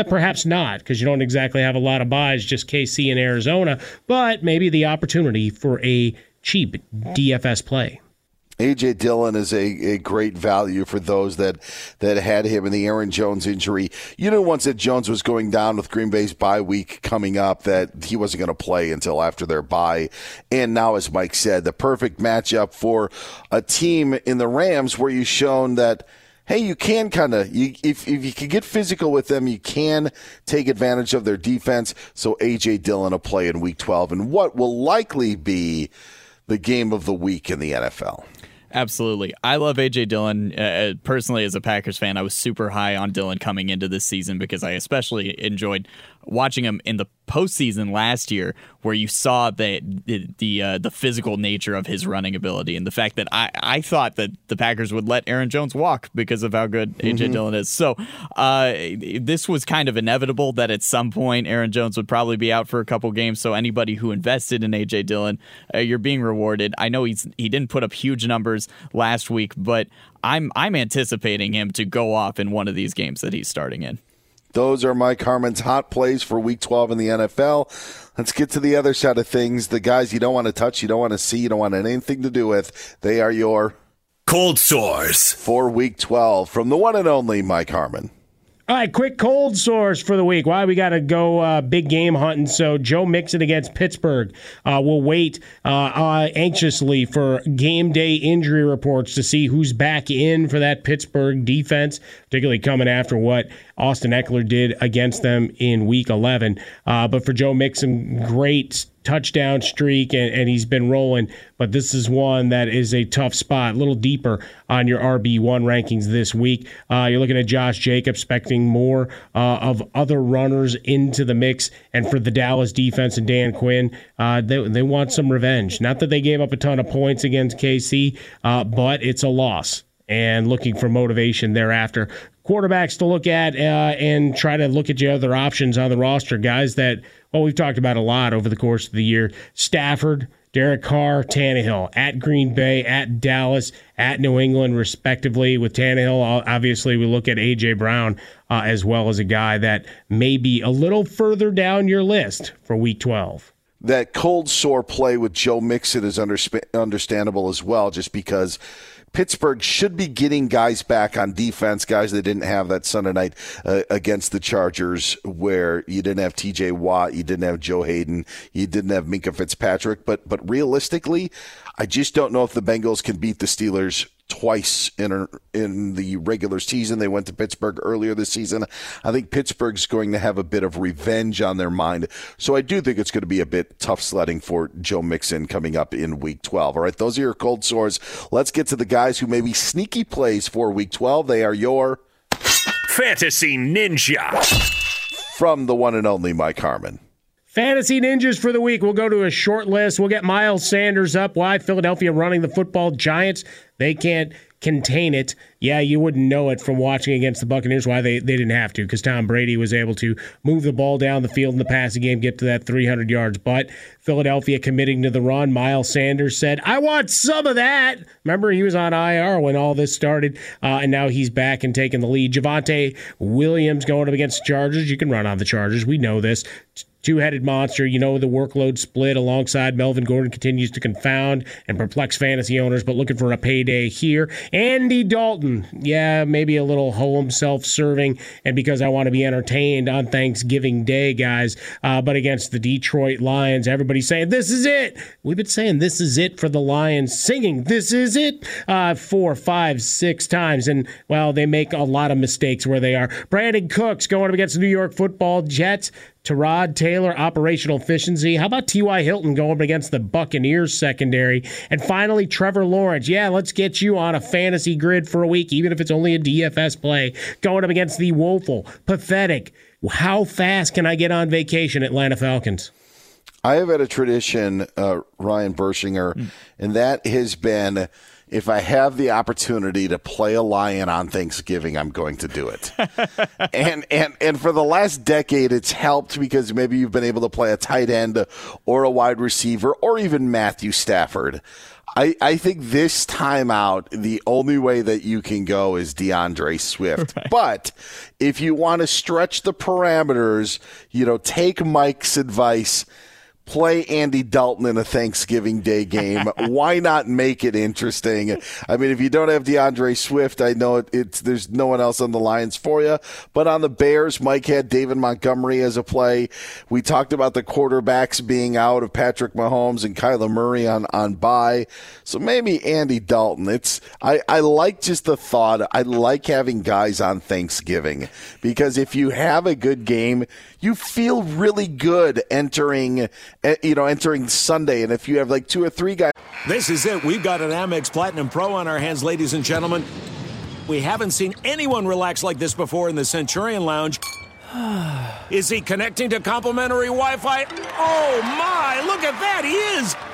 Perhaps not, because you don't exactly have a lot of buys, just KC and Arizona, but maybe the opportunity for a cheap DFS play. AJ Dillon is a, a great value for those that that had him in the Aaron Jones injury. You know, once that Jones was going down with Green Bay's bye week coming up, that he wasn't going to play until after their bye. And now, as Mike said, the perfect matchup for a team in the Rams where you've shown that hey, you can kind of if if you can get physical with them, you can take advantage of their defense. So AJ Dillon a play in Week 12, and what will likely be the game of the week in the NFL. Absolutely. I love AJ Dillon. Uh, uh, personally, as a Packers fan, I was super high on Dillon coming into this season because I especially enjoyed watching him in the postseason last year, where you saw the the the, uh, the, physical nature of his running ability, and the fact that I, I thought that the Packers would let Aaron Jones walk because of how good AJ mm-hmm. Dillon is. So uh, this was kind of inevitable that at some point Aaron Jones would probably be out for a couple games. So anybody who invested in AJ Dillon, uh, you're being rewarded. I know he's he didn't put up huge numbers last week, but I'm I'm anticipating him to go off in one of these games that he's starting in. Those are Mike Harmon's hot plays for week 12 in the NFL. Let's get to the other side of things. The guys you don't want to touch, you don't want to see, you don't want anything to do with. They are your cold sores for week 12 from the one and only Mike Harmon. All right, quick cold sores for the week. Why we got to go uh, big game hunting? So Joe Mixon against Pittsburgh. Uh, we'll wait uh, uh, anxiously for game day injury reports to see who's back in for that Pittsburgh defense, particularly coming after what Austin Ekeler did against them in Week 11. Uh, but for Joe Mixon, great touchdown streak and, and he's been rolling. But this is one that is a tough spot, a little deeper on your RB1 rankings this week. Uh, you're looking at Josh Jacobs, expecting more uh, of other runners into the mix. And for the Dallas defense and Dan Quinn, uh, they, they want some revenge. Not that they gave up a ton of points against KC, uh, but it's a loss and looking for motivation thereafter. Quarterbacks to look at uh, and try to look at your other options on the roster, guys that well, we've talked about a lot over the course of the year. Stafford, Derek Carr, Tannehill at Green Bay, at Dallas, at New England, respectively. With Tannehill, obviously, we look at A.J. Brown uh, as well as a guy that may be a little further down your list for week 12 that cold sore play with Joe Mixon is understandable as well, just because Pittsburgh should be getting guys back on defense, guys they didn't have that Sunday night uh, against the Chargers, where you didn't have T.J. Watt, you didn't have Joe Haden, you didn't have Minkah Fitzpatrick. But but realistically, I just don't know if the Bengals can beat the Steelers twice in a, in the regular season. They went to Pittsburgh earlier this season. I think Pittsburgh's going to have a bit of revenge on their mind. So I do think it's going to be a bit tough sledding for Joe Mixon coming up in week 12. All right, those are your cold sores. Let's get to the guys who may be sneaky plays for week 12. They are your Fantasy Ninja from the one and only Mike Harmon. Fantasy Ninjas for the week. We'll go to a short list. We'll get Miles Sanders up. Why Philadelphia running the football giants? They can't contain it. Yeah, you wouldn't know it from watching against the Buccaneers why they, they didn't have to because Tom Brady was able to move the ball down the field in the passing game, get to that 300 yards. But Philadelphia committing to the run. Miles Sanders said, I want some of that. Remember, he was on IR when all this started, uh, and now he's back and taking the lead. Javonte Williams going up against the Chargers. You can run on the Chargers. We know this two headed monster. You know, the workload split alongside Melvin Gordon continues to confound and perplex fantasy owners, but looking for a payday here. Andy Dalton, yeah, maybe a little home self serving, and because I want to be entertained on Thanksgiving Day, guys. Uh, but against the Detroit Lions, everybody's saying, This is it. We've been saying this is it for the Lions, singing, This is it, uh, four, five, six times. And, well, they make a lot of mistakes where they are. Brandin Cooks going up against the New York football Jets. Tyrod Taylor, operational efficiency. How about T.Y. Hilton going up against the Buccaneers secondary? And finally, Trevor Lawrence. Yeah, let's get you on a fantasy grid for a week. week, even if it's only a DFS play, going up against the woeful, pathetic. How fast can I get on vacation, Atlanta Falcons? I have had a tradition, uh, Ryan Bershinger, mm. and that has been if I have the opportunity to play a lion on Thanksgiving, I'm going to do it. and and and for the last decade, it's helped because maybe you've been able to play a tight end or a wide receiver or even Matthew Stafford. I, I think this time out, the only way that you can go is DeAndre Swift. Right. But if you want to stretch the parameters, you know, take Mike's advice play Andy Dalton in a Thanksgiving Day game. Why not make it interesting? I mean, if you don't have DeAndre Swift, I know it, it's there's no one else on the Lions for you. But on the Bears, Mike had David Montgomery as a play. We talked about the quarterbacks being out of Patrick Mahomes and Kyler Murray on on bye. So maybe Andy Dalton. It's I I like just the thought. I like having guys on Thanksgiving because if you have a good game, you feel really good entering Eh, you know, entering Sunday. And if you have like two or three guys. This is it. We've got an Amex Platinum Pro on our hands, ladies and gentlemen. We haven't seen anyone relax like this before in the Centurion Lounge. Is he connecting to complimentary Wi Fi? Oh my, look at that, he is!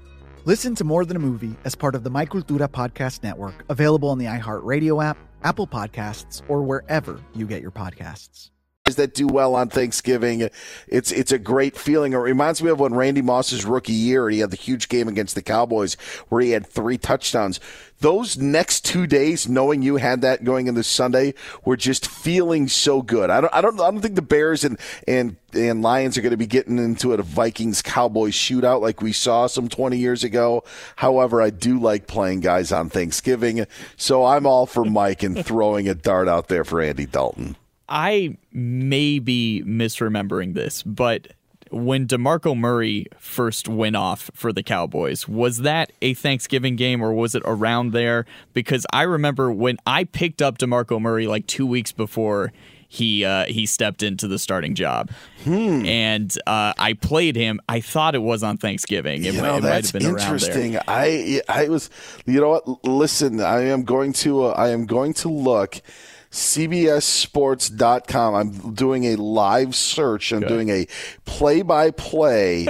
Listen to More Than a Movie as part of the My Cultura Podcast Network, available on the iHeartRadio app, Apple Podcasts, or wherever you get your podcasts. That do well on Thanksgiving. It's it's a great feeling. It reminds me of when Randy Moss's rookie year, he had the huge game against the Cowboys where he had three touchdowns. Those next two days, knowing you had that going into Sunday, were just feeling so good. I don't I don't I don't think the Bears and and and Lions are going to be getting into a Vikings Cowboys shootout like we saw some 20 years ago. However, I do like playing guys on Thanksgiving, so I'm all for Mike and throwing a dart out there for Andy Dalton. I may be misremembering this, but when DeMarco Murray first went off for the Cowboys, was that a Thanksgiving game or was it around there? Because I remember when I picked up DeMarco Murray like two weeks before he uh, he stepped into the starting job, hmm. and uh, I played him. I thought it was on Thanksgiving. It, you know, it that's might have been interesting. Around there. I I was, you know what? Listen, I am going to uh, I am going to look CBSSports.com. I'm doing a live search. I'm Good. doing a play by play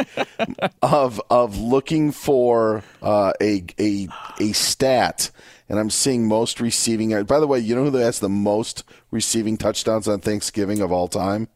of of looking for uh, a a a stat, and I'm seeing most receiving. By the way, you know who has the most receiving touchdowns on Thanksgiving of all time?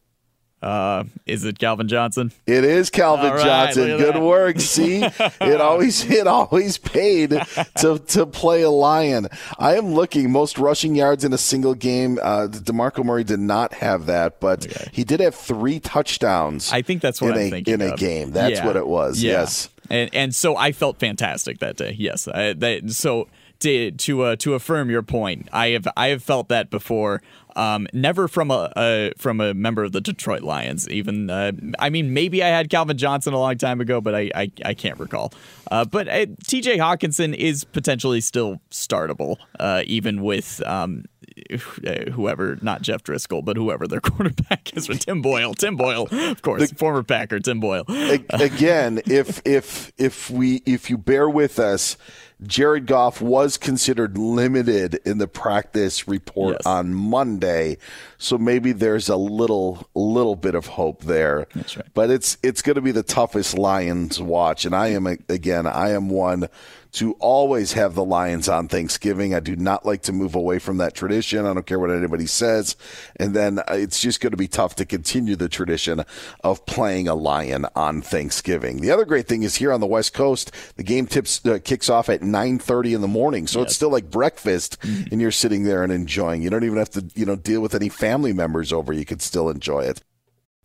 Uh, is it Calvin Johnson? It is Calvin right, Johnson. Good that. work. See, it always it always paid to to play a lion. I am looking most rushing yards in a single game. Uh, Demarco Murray did not have that, but he did have three touchdowns. I think that's what in I'm a in a of. game. That's Yeah. what it was. Yeah. Yes. and and so I felt fantastic that day. Yes, I, that, so to to uh, to affirm your point, I have I have felt that before. Um, never from a, a from a member of the Detroit Lions. Even uh, I mean, maybe I had Calvin Johnson a long time ago, but I I, I can't recall. Uh, but uh, T.J. Hockenson is potentially still startable, uh, even with um, uh, whoever, not Jeff Driskel, but whoever their quarterback is, with Tim Boyle. Tim Boyle, of course, former Packer Tim Boyle. Again, if if if we if you bear with us, Jared Goff was considered limited in the practice report on Monday, so maybe there's a little little bit of hope there. That's right. But it's it's going to be the toughest Lions watch, and I am again I am one to always have the Lions on Thanksgiving. I do not like to move away from that tradition. I don't care what anybody says. And then uh, it's just going to be tough to continue the tradition of playing a Lion on Thanksgiving. The other great thing is here on the West Coast, the game tips uh, kicks off at 9:30 in the morning. So it's still like breakfast and you're sitting there and enjoying. You don't even have to, you know, deal with any family members over. You could still enjoy it.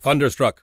Thunderstruck.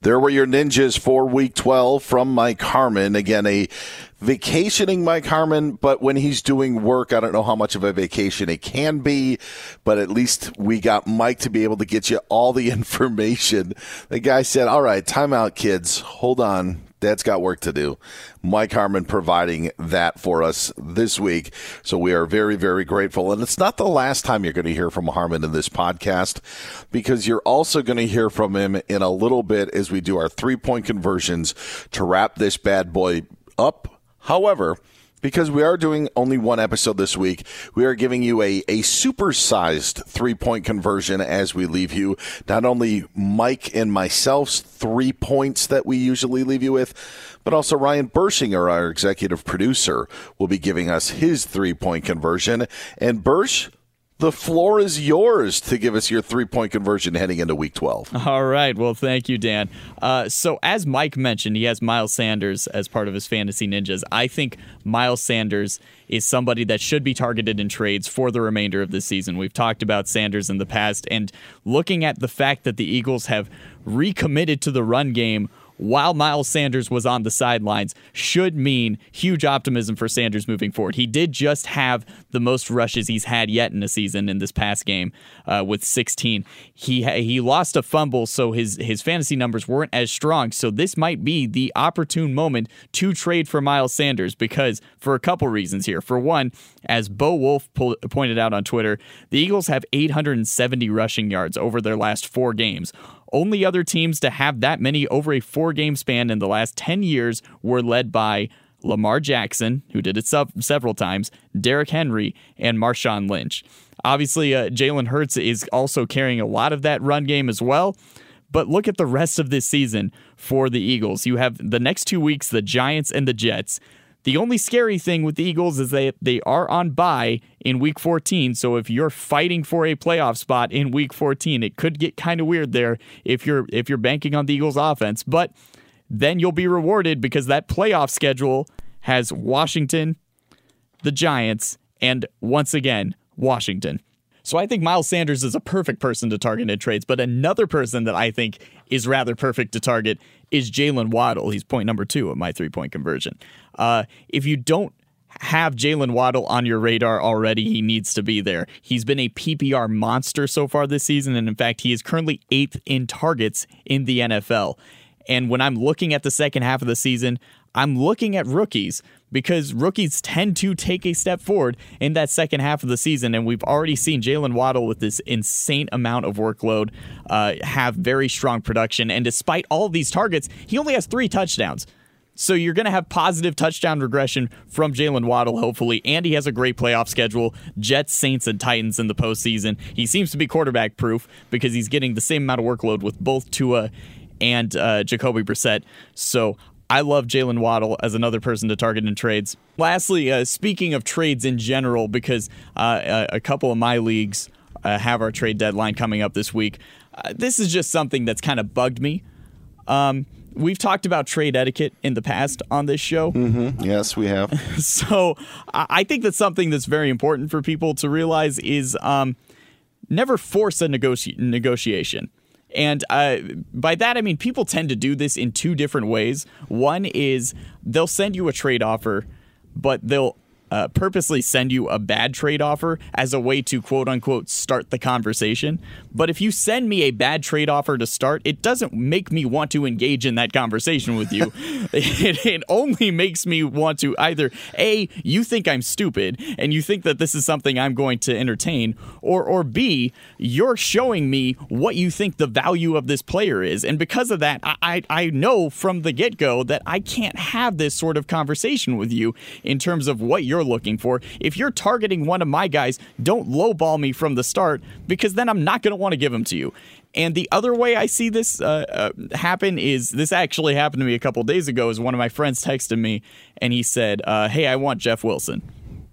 There were your ninjas for week 12 from Mike Harmon. Again, a vacationing Mike Harmon, but when he's doing work, I don't know how much of a vacation it can be, but at least we got Mike to be able to get you all the information. The guy said, All right, time out, kids. Hold on. Dad's got work to do. Mike Harmon providing that for us this week. So we are very, very grateful. And it's not the last time you're going to hear from Harmon in this podcast because you're also going to hear from him in a little bit as we do our three point conversions to wrap this bad boy up. However, because we are doing only one episode this week, we are giving you a, a supersized three point conversion as we leave you. Not only Mike and myself's three points that we usually leave you with, but also Ryan Bershinger, our executive producer, will be giving us his three point conversion. And Bersh, the floor is yours to give us your three point conversion heading into week 12. All right. Well, thank you, Dan. Uh, so, as Mike mentioned, he has Miles Sanders as part of his fantasy ninjas. I think Miles Sanders is somebody that should be targeted in trades for the remainder of the season. We've talked about Sanders in the past, and looking at the fact that the Eagles have recommitted to the run game while Miles Sanders was on the sidelines should mean huge optimism for Sanders moving forward. He did just have the most rushes he's had yet in a season in this past game uh, with 16. He he lost a fumble, so his his fantasy numbers weren't as strong. So this might be the opportune moment to trade for Miles Sanders because for a couple reasons here. For one, as Bo Wulf po- pointed out on Twitter, the Eagles have 870 rushing yards over their last four games Only other teams to have that many over a four game span in the last 10 years were led by Lamar Jackson, who did it sub- several times, Derrick Henry, and Marshawn Lynch. Obviously, uh, Jalen Hurts is also carrying a lot of that run game as well. But look at the rest of this season for the Eagles. You have the next two weeks, the Giants and the Jets. The only scary thing with the Eagles is that they are on bye in week 14. So if you're fighting for a playoff spot in week 14, it could get kind of weird there if you're if you're banking on the Eagles offense. But then you'll be rewarded because that playoff schedule has Washington, the Giants, and once again, Washington. So I think Miles Sanders is a perfect person to target in trades, but another person that I think is rather perfect to target is Jalen Waddle. He's point number two of my three point conversion. Uh, if you don't have Jalen Waddle on your radar already, he needs to be there. He's been a PPR monster so far this season, and in fact, he is currently eighth in targets in the NFL. And when I'm looking at the second half of the season, I'm looking at rookies because rookies tend to take a step forward in that second half of the season. And we've already seen Jalen Waddle with this insane amount of workload uh, have very strong production. And despite all these targets, he only has three touchdowns. So you're going to have positive touchdown regression from Jalen Waddle, hopefully. And he has a great playoff schedule Jets, Saints, and Titans in the postseason. He seems to be quarterback proof because he's getting the same amount of workload with both Tua and uh, Jacoby Brissett. So I love Jalen Waddle as another person to target in trades. Lastly, uh, speaking of trades in general, because uh, a couple of my leagues uh, have our trade deadline coming up this week, uh, this is just something that's kind of bugged me. Um, we've talked about trade etiquette in the past on this show. Mm-hmm. Yes, we have. so I think that's something that's very important for people to realize is um, never force a negoti- negotiation. And uh, by that, I mean people tend to do this in two different ways. One is they'll send you a trade offer, but they'll uh, purposely send you a bad trade offer as a way to quote unquote start the conversation. But if you send me a bad trade offer to start, it doesn't make me want to engage in that conversation with you. it, it, only makes me want to either A, you think I'm stupid and you think that this is something I'm going to entertain, or, or B, you're showing me what you think the value of this player is. And because of that, I, I know from the get go that I can't have this sort of conversation with you in terms of what you're you're looking for. If you're targeting one of my guys, don't lowball me from the start because then I'm not going to want to give him to you. And the other way I see this uh, uh, happen is this actually happened to me a couple days ago. Is one of my friends texted me and he said, uh, "Hey, I want Jeff Wilson,"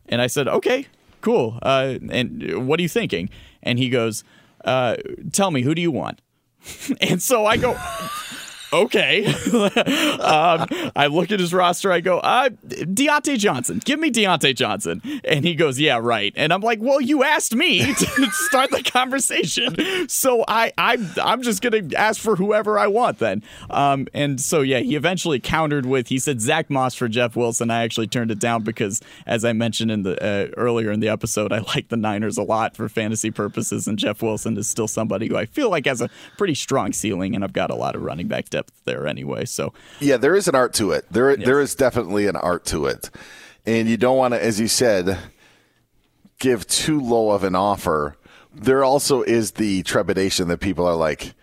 and I said, "Okay, cool. Uh, and what are you thinking?" And he goes, uh, "Tell me, who do you want?" and so I go okay. um, I look at his roster. I go, uh, Diontae Johnson. Give me Diontae Johnson. And he goes, yeah, right. And I'm like, well, you asked me to start the conversation. So I, I, I'm just to ask for whoever I want then. Um, and so, yeah, he eventually countered with, he said Zach Moss for Jeff Wilson. I actually turned it down because, as I mentioned in the uh, earlier in the episode, I like the Niners a lot for fantasy purposes. And Jeff Wilson is still somebody who I feel like has a pretty strong ceiling. And I've got a lot of running back depth depth there anyway. So yeah, there is an art to it. There there is definitely an art to it, and you don't want to, as you said, give too low of an offer. There also is the trepidation that people are like,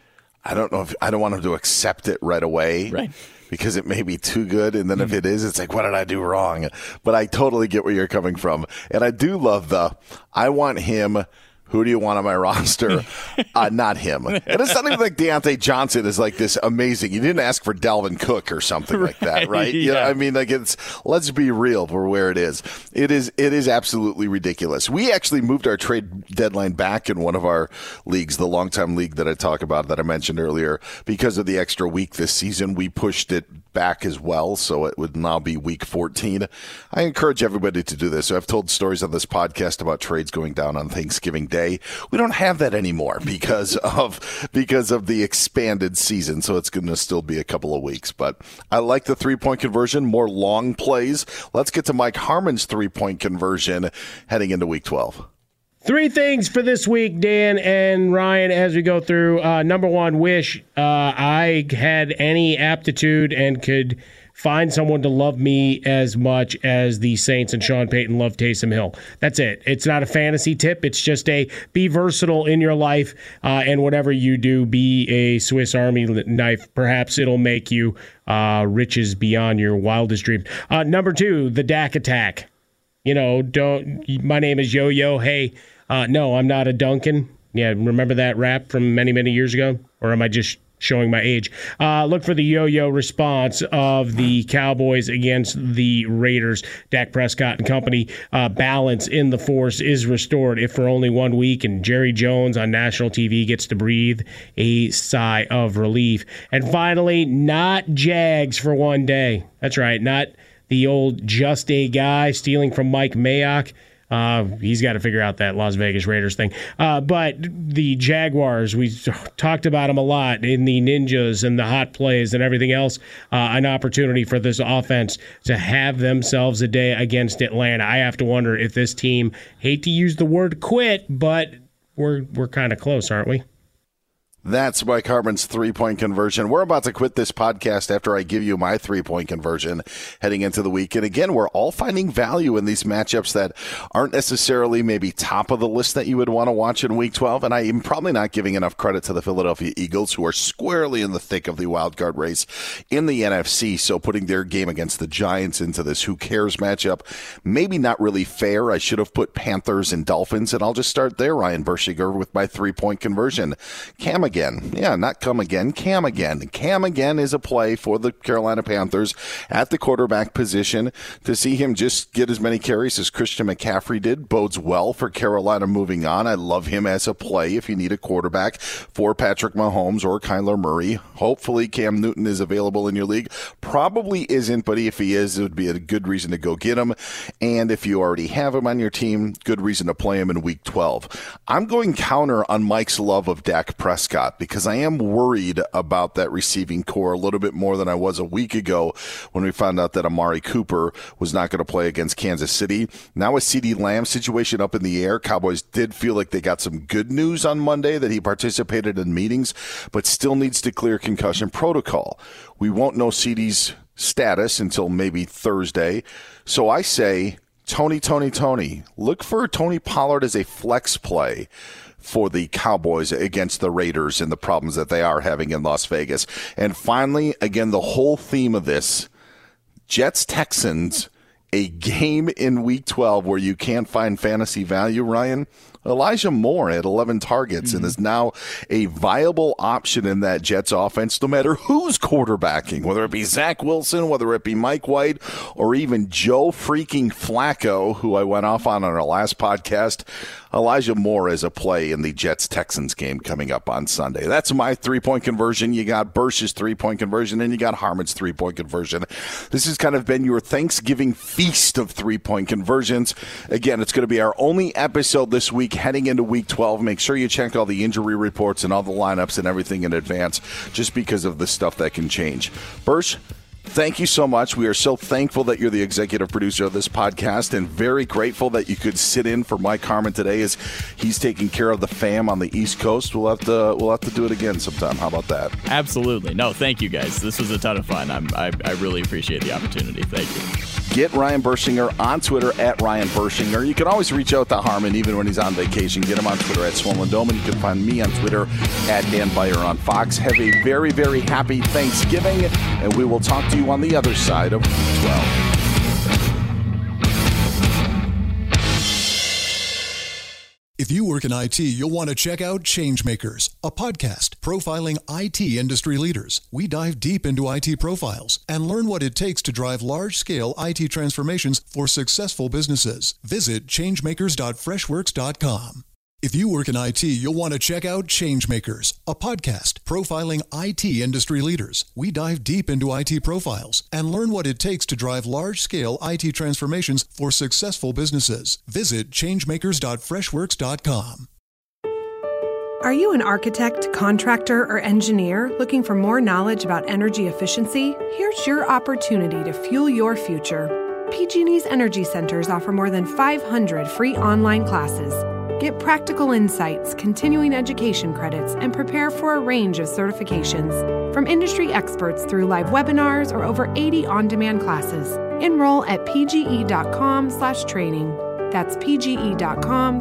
I don't know if I don't want them to accept it right away, right? Because it may be too good, and then if hmm. it is, it's like, what did I do wrong? But I totally get where you're coming from, and I do love the. I want him who do you want on my roster? uh, not him. And it's not even like Diontae Johnson is like this amazing. You didn't ask for Dalvin Cook or something like that, right? yeah. You know, I mean, like it's let's be real for where it is. It is it is absolutely ridiculous. We actually moved our trade deadline back in one of our leagues, the long-time league that I talk about that I mentioned earlier, because of the extra week this season. We pushed it back as well, so it would now be week 14. I encourage everybody to do this. I've told stories on this podcast about trades going down on Thanksgiving Day. We don't have that anymore because of because of the expanded season, so it's going to still be a couple of weeks. But I like the three point conversion, more long plays. Let's get to Mike Harmon's three point conversion heading into week 12. Three things for this week, Dan and Ryan, as we go through. Uh, number one, wish uh, I had any aptitude and could find someone to love me as much as the Saints and Sean Payton love Taysom Hill. That's it. It's not a fantasy tip. It's just a be versatile in your life, uh, and whatever you do, be a Swiss Army knife. Perhaps it'll make you uh, riches beyond your wildest dreams. Uh, number two, the Dak attack. You know, don't. My name is Yo Yo. Hey, uh, no, I'm not a Duncan. Yeah, remember that rap from many many years ago, or am I just showing my age. Uh, look for the yo-yo response of the Cowboys against the Raiders. Dak Prescott and company uh, balance in the force is restored, if for only one week. And Jerry Jones on national TV gets to breathe a sigh of relief. And finally, not Jags for one day. That's right, not the old just a guy stealing from Mike Mayock. Uh, he's got to figure out that Las Vegas Raiders thing. Uh, but the Jaguars, we talked about them a lot in the ninjas and the hot plays and everything else. Uh, an opportunity for this offense to have themselves a day against Atlanta. I have to wonder if this team, hate to use the word quit, but we're we're kind of close, aren't we? That's Mike Harmon's three point conversion. We're about to quit this podcast after I give you my three point conversion heading into the week. And again, we're all finding value in these matchups that aren't necessarily maybe top of the list that you would want to watch in week 12. And I am probably not giving enough credit to the Philadelphia Eagles, who are squarely in the thick of the wild card race in the NFC. So putting their game against the Giants into this who cares matchup, maybe not really fair. I should have put Panthers and Dolphins, and I'll just start there, Ryan Bershinger, with my three point conversion. Cam again. Yeah, not come again, Cam again. Cam again is a play for the Carolina Panthers at the quarterback position. To see him just get as many carries as Christian McCaffrey did bodes well for Carolina moving on. I love him as a play if you need a quarterback for Patrick Mahomes or Kyler Murray. Hopefully, Cam Newton is available in your league. Probably isn't, but if he is, it would be a good reason to go get him. And if you already have him on your team, good reason to play him in week 12. I'm going counter on Mike's love of Dak Prescott because I am worried about that receiving corps a little bit more than I was a week ago when we found out that Amari Cooper was not going to play against Kansas City. Now, with CeeDee Lamb situation up in the air, Cowboys did feel like they got some good news on Monday that he participated in meetings, but still needs to clear concussion protocol. We won't know CeeDee's status until maybe Thursday. So I say, Tony, Tony, Tony, look for Tony Pollard as a flex play for the Cowboys against the Raiders and the problems that they are having in Las Vegas. And finally, again, the whole theme of this Jets Texans, a game in week 12 where you can't find fantasy value, Ryan. Elijah Moore at 11 targets mm-hmm. and is now a viable option in that Jets offense, no matter who's quarterbacking, whether it be Zach Wilson, whether it be Mike White, or even Joe freaking Flacco, who I went off on on our last podcast. Elijah Moore is a play in the Jets Texans game coming up on Sunday. That's my three point conversion. You got Bersh's three point conversion, and you got Harmon's three point conversion. This has kind of been your Thanksgiving feast of three point conversions. Again, it's going to be our only episode this week heading into week 12. Make sure you check all the injury reports and all the lineups and everything in advance just because of the stuff that can change. Bursch, Thank you so much. We are so thankful that you're the executive producer of this podcast and very grateful that you could sit in for Mike Harmon today as he's taking care of the fam on the East Coast. We'll have to we'll have to do it again sometime. How about that? Absolutely. No, thank you guys. This was a ton of fun. I'm, I, I really appreciate the opportunity. Thank you. Get Ryan Bershinger on Twitter at Ryan Bershinger. You can always reach out to Harmon even when he's on vacation. Get him on Twitter at Swollen Dome, and you can find me on Twitter at Dan Beyer on Fox. Have a very, very happy Thanksgiving, and we will talk to you on the other side of 12. If you work in IT, you'll want to check out Changemakers, a podcast profiling IT industry leaders. We dive deep into IT profiles and learn what it takes to drive large scale IT transformations for successful businesses. Visit changemakers.freshworks.com. If you work in IT, you'll want to check out Changemakers, a podcast profiling IT industry leaders. We dive deep into IT profiles and learn what it takes to drive large scale IT transformations for successful businesses. Visit changemakers.freshworks.com. Are you an architect, contractor, or engineer looking for more knowledge about energy efficiency? Here's your opportunity to fuel your future. PG&E's Energy Centers offer more than 500 free online classes Get practical insights, continuing education credits, and prepare for a range of certifications. From industry experts through live webinars or over 80 on-demand classes. Enroll at pge.com slash training. That's pge.com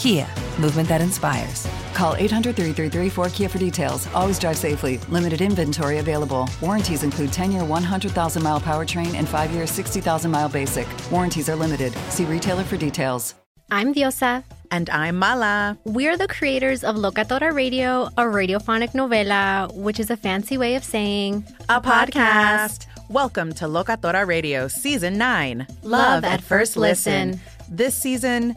Kia, movement that inspires. Call 800 333 4KIA for details. Always drive safely. Limited inventory available. Warranties include 10 year 100,000 mile powertrain and 5 year 60,000 mile basic. Warranties are limited. See retailer for details. I'm Diosa. And I'm Mala. We're the creators of Locatora Radio, a radiophonic novela, which is a fancy way of saying a podcast. Welcome to Locatora Radio Season 9 Love, Love at, at, First listen. listen. This season,